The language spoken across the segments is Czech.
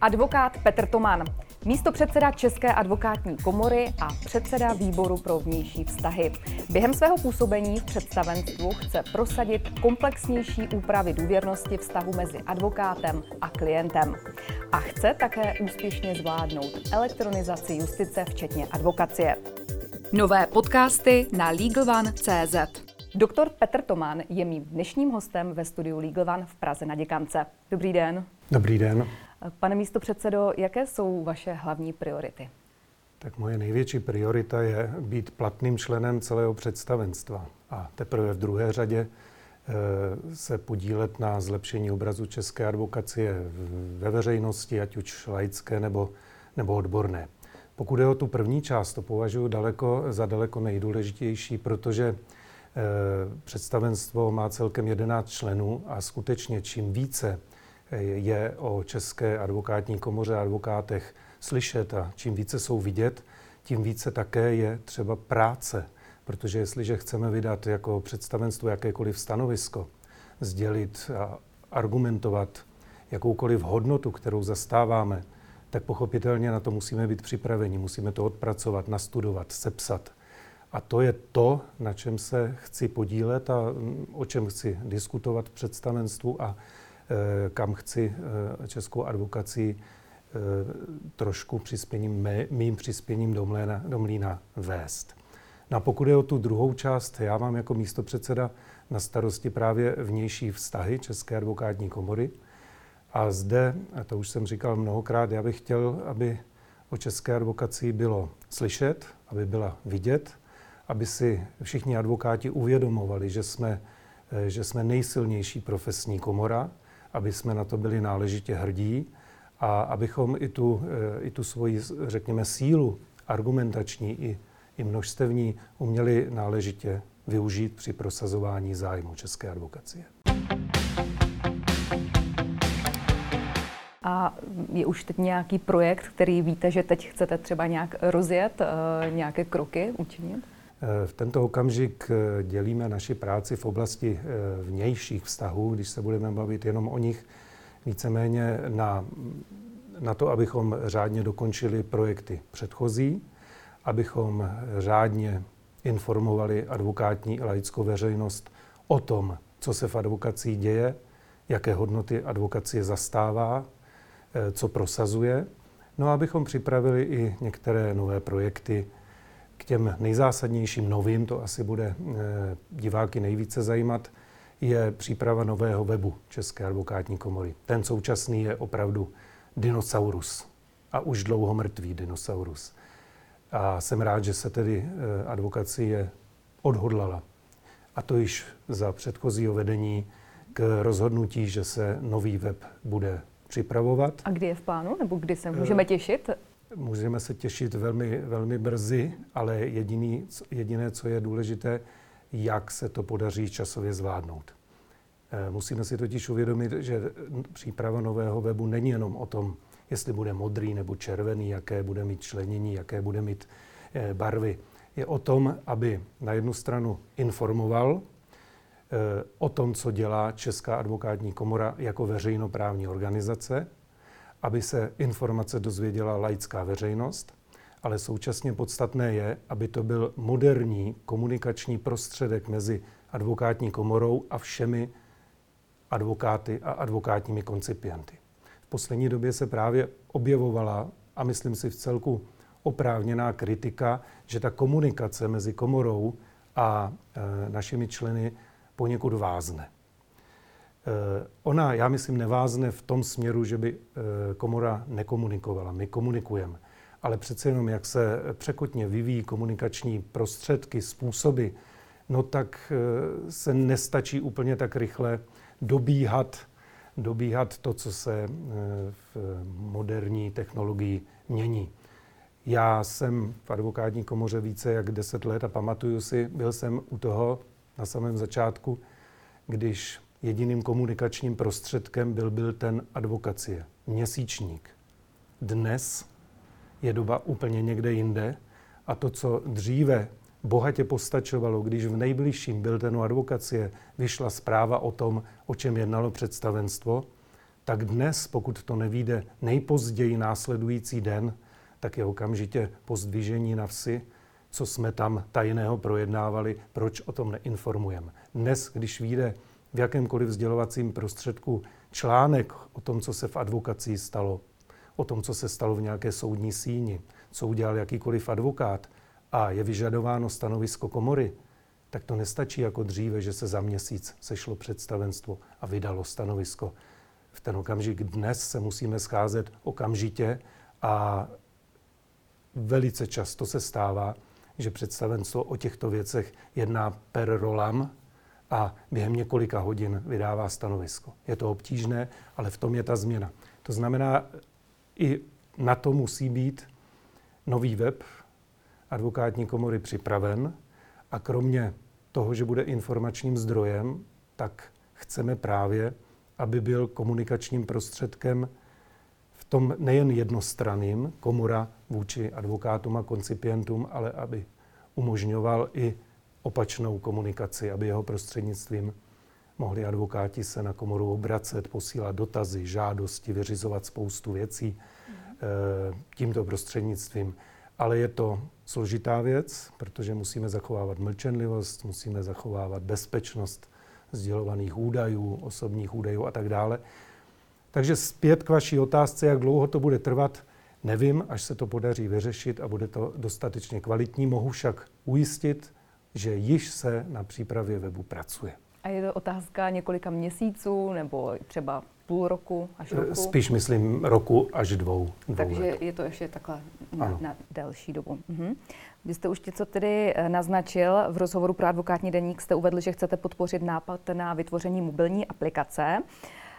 Advokát Petr Toman, místo předseda České advokátní komory a předseda výboru pro vnější vztahy. Během svého působení v představenstvu chce prosadit komplexnější úpravy důvěrnosti vztahu mezi advokátem a klientem. A chce také úspěšně zvládnout elektronizaci justice, včetně advokacie. Nové podcasty na LegalOne.cz Doktor Petr Tomán je mým dnešním hostem ve studiu Legal One v Praze na Děkance. Dobrý den. Dobrý den. Pane místo předsedo, jaké jsou vaše hlavní priority? Tak moje největší priorita je být platným členem celého představenstva. A teprve v druhé řadě eh, se podílet na zlepšení obrazu české advokacie ve veřejnosti, ať už laické nebo, nebo odborné. Pokud je o tu první část, to považuji daleko, za daleko nejdůležitější, protože eh, představenstvo má celkem 11 členů a skutečně čím více je o České advokátní komoře a advokátech slyšet a čím více jsou vidět, tím více také je třeba práce. Protože jestliže chceme vydat jako představenstvo jakékoliv stanovisko, sdělit a argumentovat jakoukoliv hodnotu, kterou zastáváme, tak pochopitelně na to musíme být připraveni. Musíme to odpracovat, nastudovat, sepsat. A to je to, na čem se chci podílet a o čem chci diskutovat v představenstvu a kam chci eh, českou advokaci eh, trošku přispěním, mým přispěním do mlína, do mlína vést. No a pokud je o tu druhou část, já mám jako místo předseda na starosti právě vnější vztahy České advokátní komory. A zde, a to už jsem říkal mnohokrát, já bych chtěl, aby o české advokaci bylo slyšet, aby byla vidět, aby si všichni advokáti uvědomovali, že jsme, že jsme nejsilnější profesní komora, aby jsme na to byli náležitě hrdí a abychom i tu, eh, i tu svoji, řekněme, sílu argumentační i, i množstevní uměli náležitě využít při prosazování zájmu české advokacie. A je už teď nějaký projekt, který víte, že teď chcete třeba nějak rozjet, eh, nějaké kroky učinit? Eh, v tento okamžik eh, dělíme naši práci v oblasti eh, vnějších vztahů, když se budeme bavit jenom o nich, víceméně na, na to, abychom řádně dokončili projekty předchozí, abychom řádně informovali advokátní i laickou veřejnost o tom, co se v advokací děje, jaké hodnoty advokacie zastává, co prosazuje, no a abychom připravili i některé nové projekty, k těm nejzásadnějším novým, to asi bude eh, diváky nejvíce zajímat, je příprava nového webu České advokátní komory. Ten současný je opravdu dinosaurus. A už dlouho mrtvý dinosaurus. A jsem rád, že se tedy eh, advokacie odhodlala. A to již za předchozího vedení k rozhodnutí, že se nový web bude připravovat. A kdy je v plánu, nebo kdy se můžeme těšit? Můžeme se těšit velmi, velmi brzy, ale jediný, jediné, co je důležité, jak se to podaří časově zvládnout. Eh, musíme si totiž uvědomit, že příprava nového webu není jenom o tom, jestli bude modrý nebo červený, jaké bude mít členění, jaké bude mít eh, barvy. Je o tom, aby na jednu stranu informoval eh, o tom, co dělá Česká advokátní komora jako veřejnoprávní organizace, aby se informace dozvěděla laická veřejnost, ale současně podstatné je, aby to byl moderní komunikační prostředek mezi advokátní komorou a všemi advokáty a advokátními koncipienty. V poslední době se právě objevovala, a myslím si v celku oprávněná kritika, že ta komunikace mezi komorou a e, našimi členy poněkud vázne. Eh, ona, já myslím, nevázne v tom směru, že by eh, komora nekomunikovala. My komunikujeme. Ale přece jenom, jak se překotně vyvíjí komunikační prostředky, způsoby, no tak eh, se nestačí úplně tak rychle dobíhat, dobíhat to, co se v moderní technologii mění. Já jsem v advokátní komoře více jak 10 let a pamatuju si, byl jsem u toho na samém začátku, když jediným komunikačním prostředkem byl, byl ten advokacie, měsíčník. Dnes je doba úplně někde jinde a to, co dříve bohatě postačovalo, když v nejbližším byl ten advokacie vyšla zpráva o tom, o čem jednalo představenstvo, tak dnes, pokud to nevíde nejpozději následující den, tak je okamžitě po zdvižení na vsi, co jsme tam tajného projednávali, proč o tom neinformujeme. Dnes, když vyjde v jakémkoliv vzdělovacím prostředku článek o tom, co se v advokacii stalo, o tom, co se stalo v nějaké soudní síni, co udělal jakýkoliv advokát a je vyžadováno stanovisko komory, tak to nestačí jako dříve, že se za měsíc sešlo představenstvo a vydalo stanovisko. V ten okamžik dnes se musíme scházet okamžitě a velice často se stává, že představenstvo o těchto věcech jedná per rolam a během několika hodin vydává stanovisko. Je to obtížné, ale v tom je ta změna. To znamená, i na to musí být nový web advokátní komory připraven a kromě toho, že bude informačním zdrojem, tak chceme právě, aby byl komunikačním prostředkem v tom nejen jednostranným, komora vůči advokátům a koncipientům, ale aby umožňoval i opačnou komunikaci, aby jeho prostřednictvím mohli advokáti se na komoru obracet, posílat dotazy, žádosti, vyřizovat spoustu věcí mm. tímto prostřednictvím. Ale je to složitá věc, protože musíme zachovávat mlčenlivost, musíme zachovávat bezpečnost sdělovaných údajů, osobních údajů a tak dále. Takže zpět k vaší otázce, jak dlouho to bude trvat, nevím, až se to podaří vyřešit a bude to dostatečně kvalitní. Mohu však ujistit, že již se na přípravě webu pracuje. A je to otázka několika měsíců nebo třeba půl roku až roku? Spíš myslím roku až dvou. dvou Takže let. je to ještě takhle na, na delší dobu. Mhm. Vy jste už něco tedy eh, naznačil. V rozhovoru pro advokátní deník jste uvedl, že chcete podpořit nápad na vytvoření mobilní aplikace.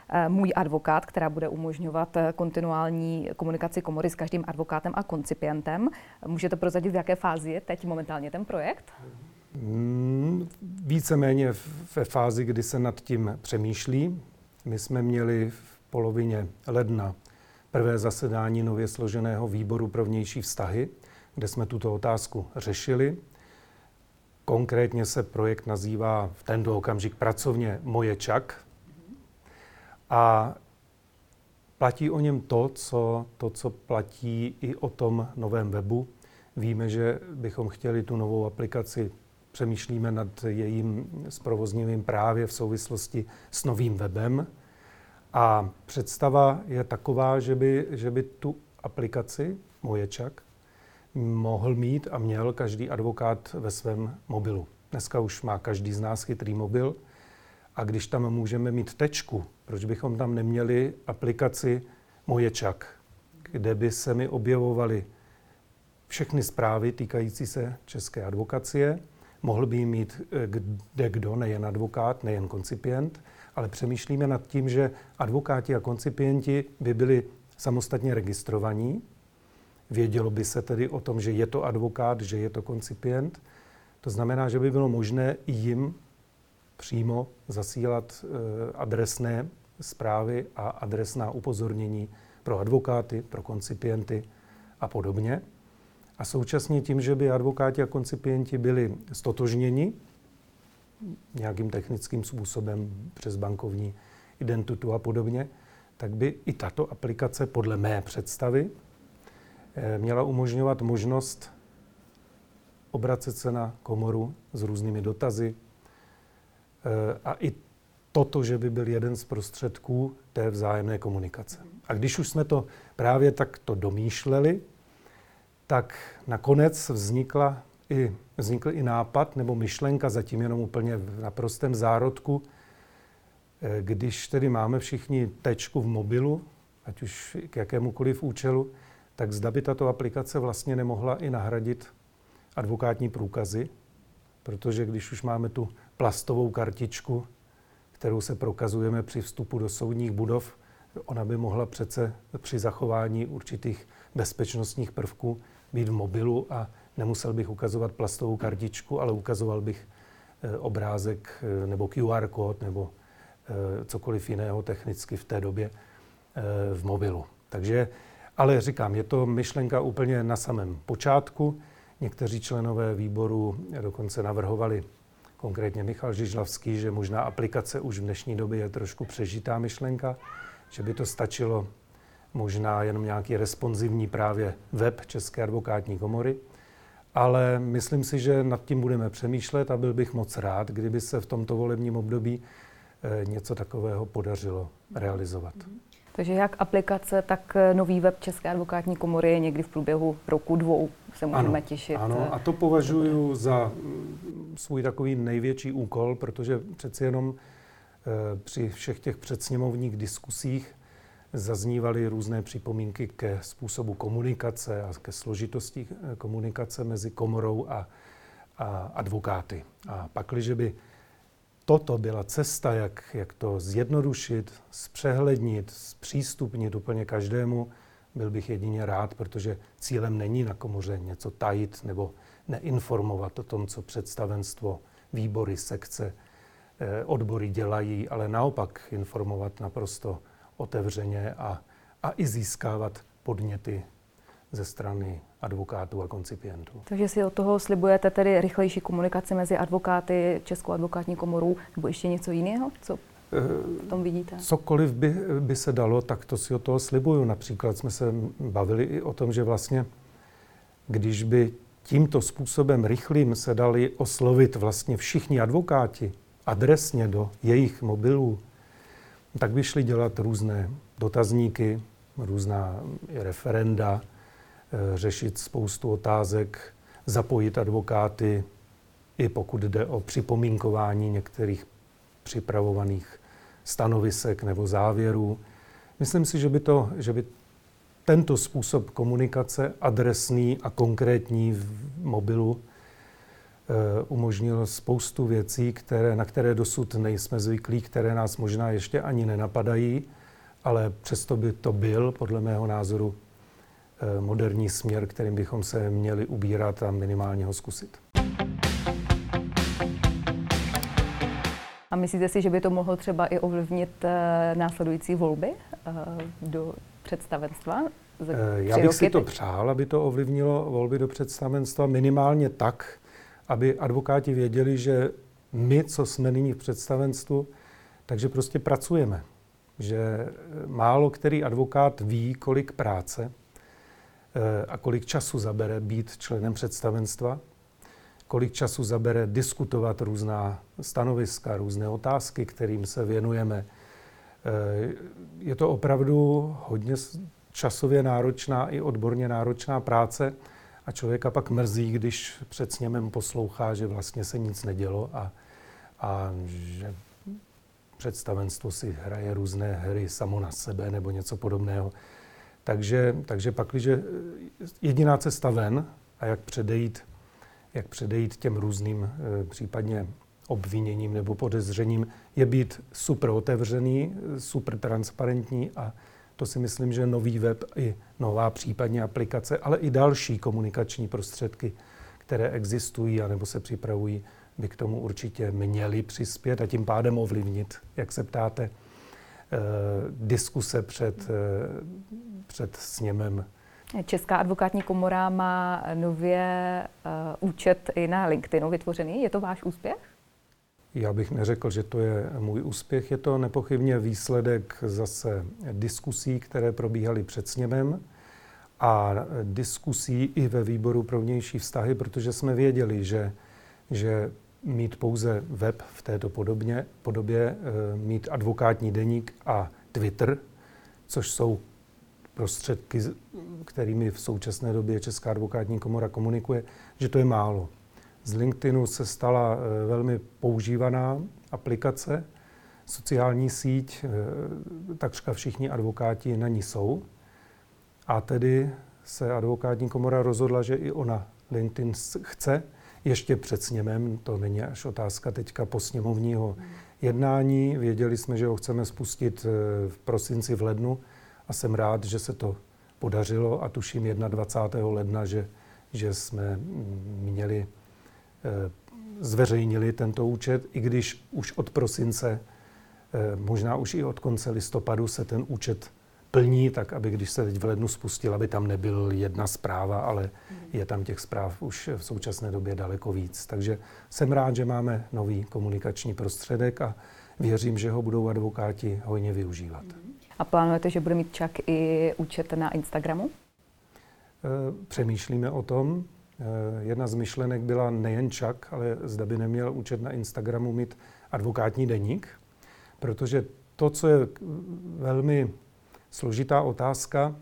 Eh, můj advokát, která bude umožňovat eh, kontinuální komunikaci komory s každým advokátem a koncipientem. Můžete prozadit, v jaké fázi je teď momentálně ten projekt? Hmm, víceméně ve fázi, kdy se nad tím přemýšlí. My jsme měli v polovině ledna prvé zasedání nově složeného výboru pro vnější vztahy, kde jsme tuto otázku řešili. Konkrétně se projekt nazývá v tento okamžik pracovně Moje čak. A platí o něm to co, to, co platí i o tom novém webu. Víme, že bychom chtěli tu novou aplikaci přemýšlíme nad jejím zprovozněním právě v souvislosti s novým webem. A představa je taková, že by, že by tu aplikaci Moječak mohl mít a měl každý advokát ve svém mobilu. Dneska už má každý z nás chytrý mobil a když tam můžeme mít tečku, proč bychom tam neměli aplikaci Moječak, kde by se mi objevovaly všechny zprávy týkající se české advokacie, Mohl by mít eh, kde kdo, nejen advokát, nejen koncipient, ale přemýšlíme nad tím, že advokáti a koncipienti by byli samostatně registrovaní. Vědělo by se tedy o tom, že je to advokát, že je to koncipient. To znamená, že by bylo možné jim přímo zasílat eh, adresné zprávy a adresná upozornění pro advokáty, pro koncipienty a podobně. A současně tím, že by advokáti a koncipienti byli stotožněni nějakým technickým způsobem přes bankovní identitu a podobně, tak by i tato aplikace podle mé představy eh, měla umožňovat možnost obracet se na komoru s různými dotazy eh, a i toto, že by byl jeden z prostředků té vzájemné komunikace. A když už jsme to právě takto domýšleli, tak nakonec vznikla i, vznikl i nápad nebo myšlenka, zatím jenom úplně v naprostém zárodku, eh, když tedy máme všichni tečku v mobilu, ať už k jakémukoliv účelu, tak zda by tato aplikace vlastně nemohla i nahradit advokátní průkazy, protože když už máme tu plastovou kartičku, kterou se prokazujeme při vstupu do soudních budov, ona by mohla přece při zachování určitých bezpečnostních prvků být v mobilu a nemusel bych ukazovat plastovou kartičku, ale ukazoval bych eh, obrázek eh, nebo QR kód nebo eh, cokoliv jiného technicky v té době v mobilu. Takže, ale říkám, je to myšlenka úplně na samém počátku. Někteří členové výboru dokonce navrhovali, konkrétně Michal Žižlavský, že možná aplikace už v dnešní době je trošku přežitá myšlenka. že by to stačilo možná jenom nějaký responsivní právě web České advokátní komory, ale myslím si, že nad tím budeme přemýšlet a byl bych moc rád, kdyby se v tomto volebním období eh, něco takového podařilo realizovat. Takže jak aplikace, tak eh, nový web České advokátní komory někdy v průběhu roku, dvou se můžeme ano, těšit. Ano, eh, a to považuji za mm, svůj takový největší úkol, protože přeci jenom při všech těch předsněmovních diskusích zaznívaly různé připomínky ke způsobu komunikace a ke složitosti eh, komunikace mezi komorou a, a advokáty. A pak, když by toto byla cesta, jak, jak to zjednodušit, zpřehlednit, zpřístupnit úplně každému, byl bych jedině rád, protože cílem není na komoře něco tajit nebo neinformovat o tom, co představenstvo, výbory, sekce, eh, odbory dělají, ale naopak informovat naprosto otevřeně a, a i získávat podněty ze strany advokátů a koncipientů. Takže si od toho slibujete tedy rychlejší komunikaci mezi advokáty, Českou advokátní komorou, nebo ještě něco jiného? Co v tom vidíte? Cokoliv by, by se dalo, tak to si od toho slibuju. Například jsme se bavili i o tom, že vlastně, když by tímto způsobem rychlým se dali oslovit vlastně všichni advokáti adresně do jejich mobilů, tak by šli dělat různé dotazníky, různá referenda, eh, řešit spoustu otázek, zapojit advokáty, i pokud jde o připomínkování některých připravovaných stanovisek nebo závěrů. Myslím si, že by, to, že by tento způsob komunikace, adresný a konkrétní v mobilu, umožnil spoustu věcí, které, na které dosud nejsme zvyklí, které nás možná ještě ani nenapadají, ale přesto by to byl, podle mého názoru, eh, moderní směr, kterým bychom se měli ubírat a minimálně ho zkusit. A myslíte si, že by to mohlo třeba i ovlivnit eh, následující volby do představenstva? Já bych si to přál, aby to ovlivnilo volby do představenstva minimálně tak, aby advokáti věděli, že my, co jsme nyní v představenstvu, takže prostě pracujeme. Že málo který advokát ví, kolik práce eh, a kolik času zabere být členem představenstva, kolik času zabere diskutovat různá stanoviska, různé otázky, kterým se věnujeme. Eh, je to opravdu hodně časově náročná i odborně náročná práce a člověka pak mrzí, když před sněmem poslouchá, že vlastně se nic nedělo a, a že představenstvo si hraje různé hry samo na sebe nebo něco podobného. Takže, takže pak, když jediná cesta ven a jak předejít, jak předejít těm různým e, případně obviněním nebo podezřením, je být super otevřený, super transparentní a to si myslím, že nový web i nová případně aplikace, ale i další komunikační prostředky, které existují anebo se připravují, by k tomu určitě měly přispět a tím pádem ovlivnit, jak se ptáte, eh, diskuse před, eh, před sněmem. Česká advokátní komora má nově eh, účet i na LinkedInu vytvořený. Je to váš úspěch? Já bych neřekl, že to je můj úspěch. Je to nepochybně výsledek zase diskusí, které probíhaly před sněmem a diskusí i ve výboru pro vnější vztahy, protože jsme věděli, že, že mít pouze web v této podobně, podobě, eh, mít advokátní deník a Twitter, což jsou prostředky, kterými v současné době Česká advokátní komora komunikuje, že to je málo. Z LinkedInu se stala eh, velmi používaná aplikace, sociální síť, eh, takřka všichni advokáti na ní jsou. A tedy se advokátní komora rozhodla, že i ona LinkedIn chce, ještě před sněmem, to není až otázka teďka po sněmovního jednání. Věděli jsme, že ho chceme spustit eh, v prosinci, v lednu a jsem rád, že se to podařilo a tuším 21. ledna, že, že jsme měli Eh, zveřejnili tento účet, i když už od prosince, eh, možná už i od konce listopadu se ten účet plní, tak aby když se teď v lednu spustil, aby tam nebyl jedna zpráva, ale mhm. je tam těch zpráv už v současné době daleko víc. Takže jsem rád, že máme nový komunikační prostředek a věřím, že ho budou advokáti hojně využívat. Mhm. A plánujete, že bude mít Čak i účet na Instagramu? Přemýšlíme o tom. Jedna z myšlenek byla nejen Čak, ale zda by neměl účet na Instagramu mít advokátní deník, protože to, co je velmi složitá otázka,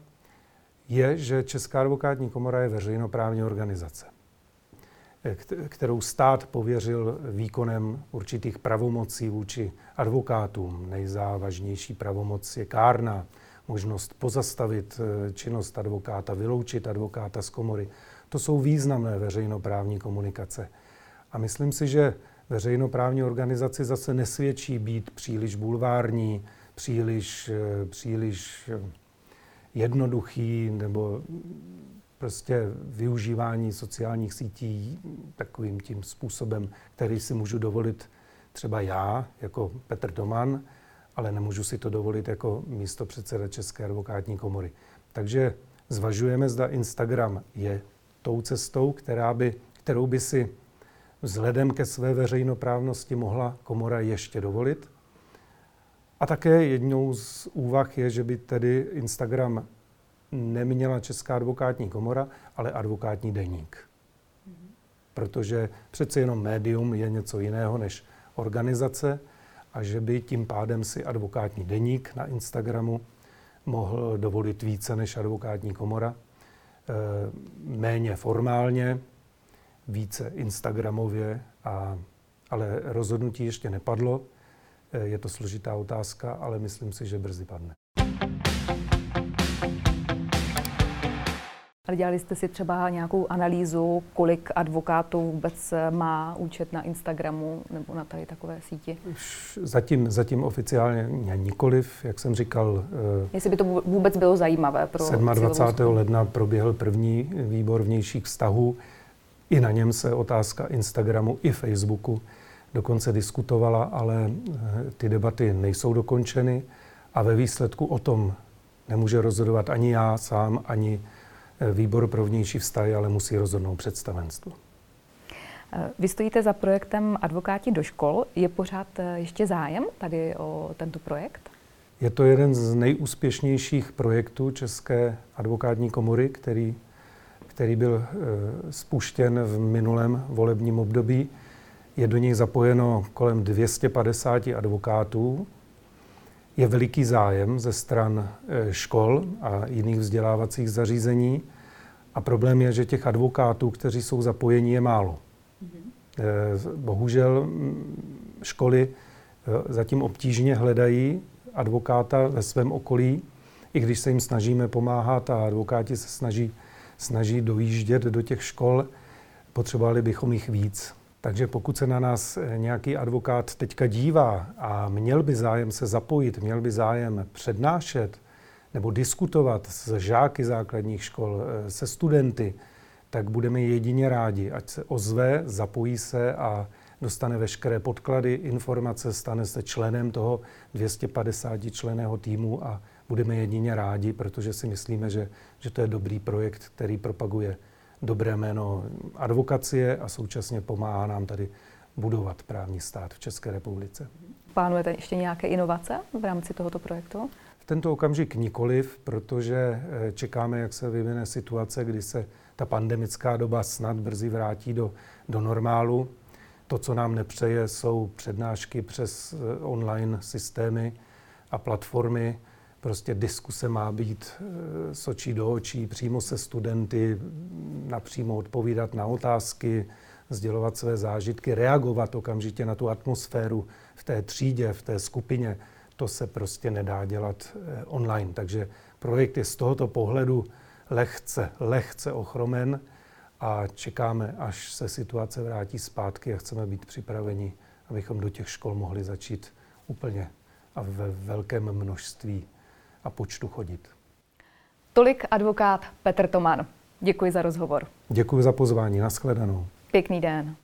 je, že Česká advokátní komora je veřejnoprávní organizace, kterou stát pověřil výkonem určitých pravomocí vůči advokátům. Nejzávažnější pravomoc je kárna, možnost pozastavit eh, činnost advokáta, vyloučit advokáta z komory. To jsou významné veřejnoprávní komunikace. A myslím si, že veřejnoprávní organizaci zase nesvědčí být příliš bulvární, příliš, eh, příliš eh, jednoduchý nebo prostě využívání sociálních sítí takovým tím způsobem, který si můžu dovolit třeba já, jako Petr Doman, ale nemůžu si to dovolit jako místo předseda České advokátní komory. Takže zvažujeme, zda Instagram je tou cestou, která by, kterou by si vzhledem ke své veřejnoprávnosti mohla komora ještě dovolit. A také jednou z úvah je, že by tedy Instagram neměla Česká advokátní komora, ale advokátní deník. Protože přece jenom médium je něco jiného než organizace a že by tím pádem si advokátní deník na Instagramu mohl dovolit více než advokátní komora. E, méně formálně, více Instagramově, a, ale rozhodnutí ještě nepadlo. E, je to složitá otázka, ale myslím si, že brzy padne. Ale dělali jste si třeba nějakou analýzu, kolik advokátů vůbec má účet na Instagramu nebo na tady takové síti? Zatím, zatím oficiálně nikoliv, jak jsem říkal. Eh, Jestli by to vůbec bylo zajímavé pro 27. ledna proběhl první výbor vnějších vztahů. I na něm se otázka Instagramu i Facebooku dokonce diskutovala, ale eh, ty debaty nejsou dokončeny a ve výsledku o tom nemůže rozhodovat ani já sám, ani výbor pro vnější vztahy, ale musí rozhodnout představenstvo. Vy stojíte za projektem Advokáti do škol. Je pořád eh, ještě zájem tady o tento projekt? Je to jeden z nejúspěšnějších projektů České advokátní komory, který, který byl e, spuštěn v minulém volebním období. Je do něj zapojeno kolem 250 advokátů. Je veliký zájem ze stran e, škol a jiných vzdělávacích zařízení. A problém je, že těch advokátů, kteří jsou zapojeni, je málo. Mm-hmm. Bohužel školy e, zatím obtížně hledají advokáta ve svém okolí, i když se jim snažíme pomáhat a advokáti se snaží, snaží dojíždět do těch škol, potřebovali bychom jich víc. Takže pokud se na nás e, nějaký advokát teďka dívá a měl by zájem se zapojit, měl by zájem přednášet, nebo diskutovat s žáky základních škol, eh, se studenty, tak budeme jedině rádi, ať se ozve, zapojí se a dostane veškeré podklady, informace, stane se členem toho 250 členého týmu a budeme jedině rádi, protože si myslíme, že, že to je dobrý projekt, který propaguje dobré jméno advokacie a současně pomáhá nám tady budovat právní stát v České republice. Plánujete ještě nějaké inovace v rámci tohoto projektu? tento okamžik nikoliv, protože eh, čekáme, jak se vyvine situace, kdy se ta pandemická doba snad brzy vrátí do, do normálu. To, co nám nepřeje, jsou přednášky přes eh, online systémy a platformy. Prostě diskuse má být eh, s očí do očí, přímo se studenty, napřímo odpovídat na otázky, sdělovat své zážitky, reagovat okamžitě na tu atmosféru v té třídě, v té skupině to se prostě nedá dělat eh, online. Takže projekt je z tohoto pohledu lehce, lehce ochromen a čekáme, až se situace vrátí zpátky a chceme být připraveni, abychom do těch škol mohli začít úplně a ve velkém množství a počtu chodit. Tolik advokát Petr Toman. Děkuji za rozhovor. Děkuji za pozvání. Naschledanou. Pěkný den.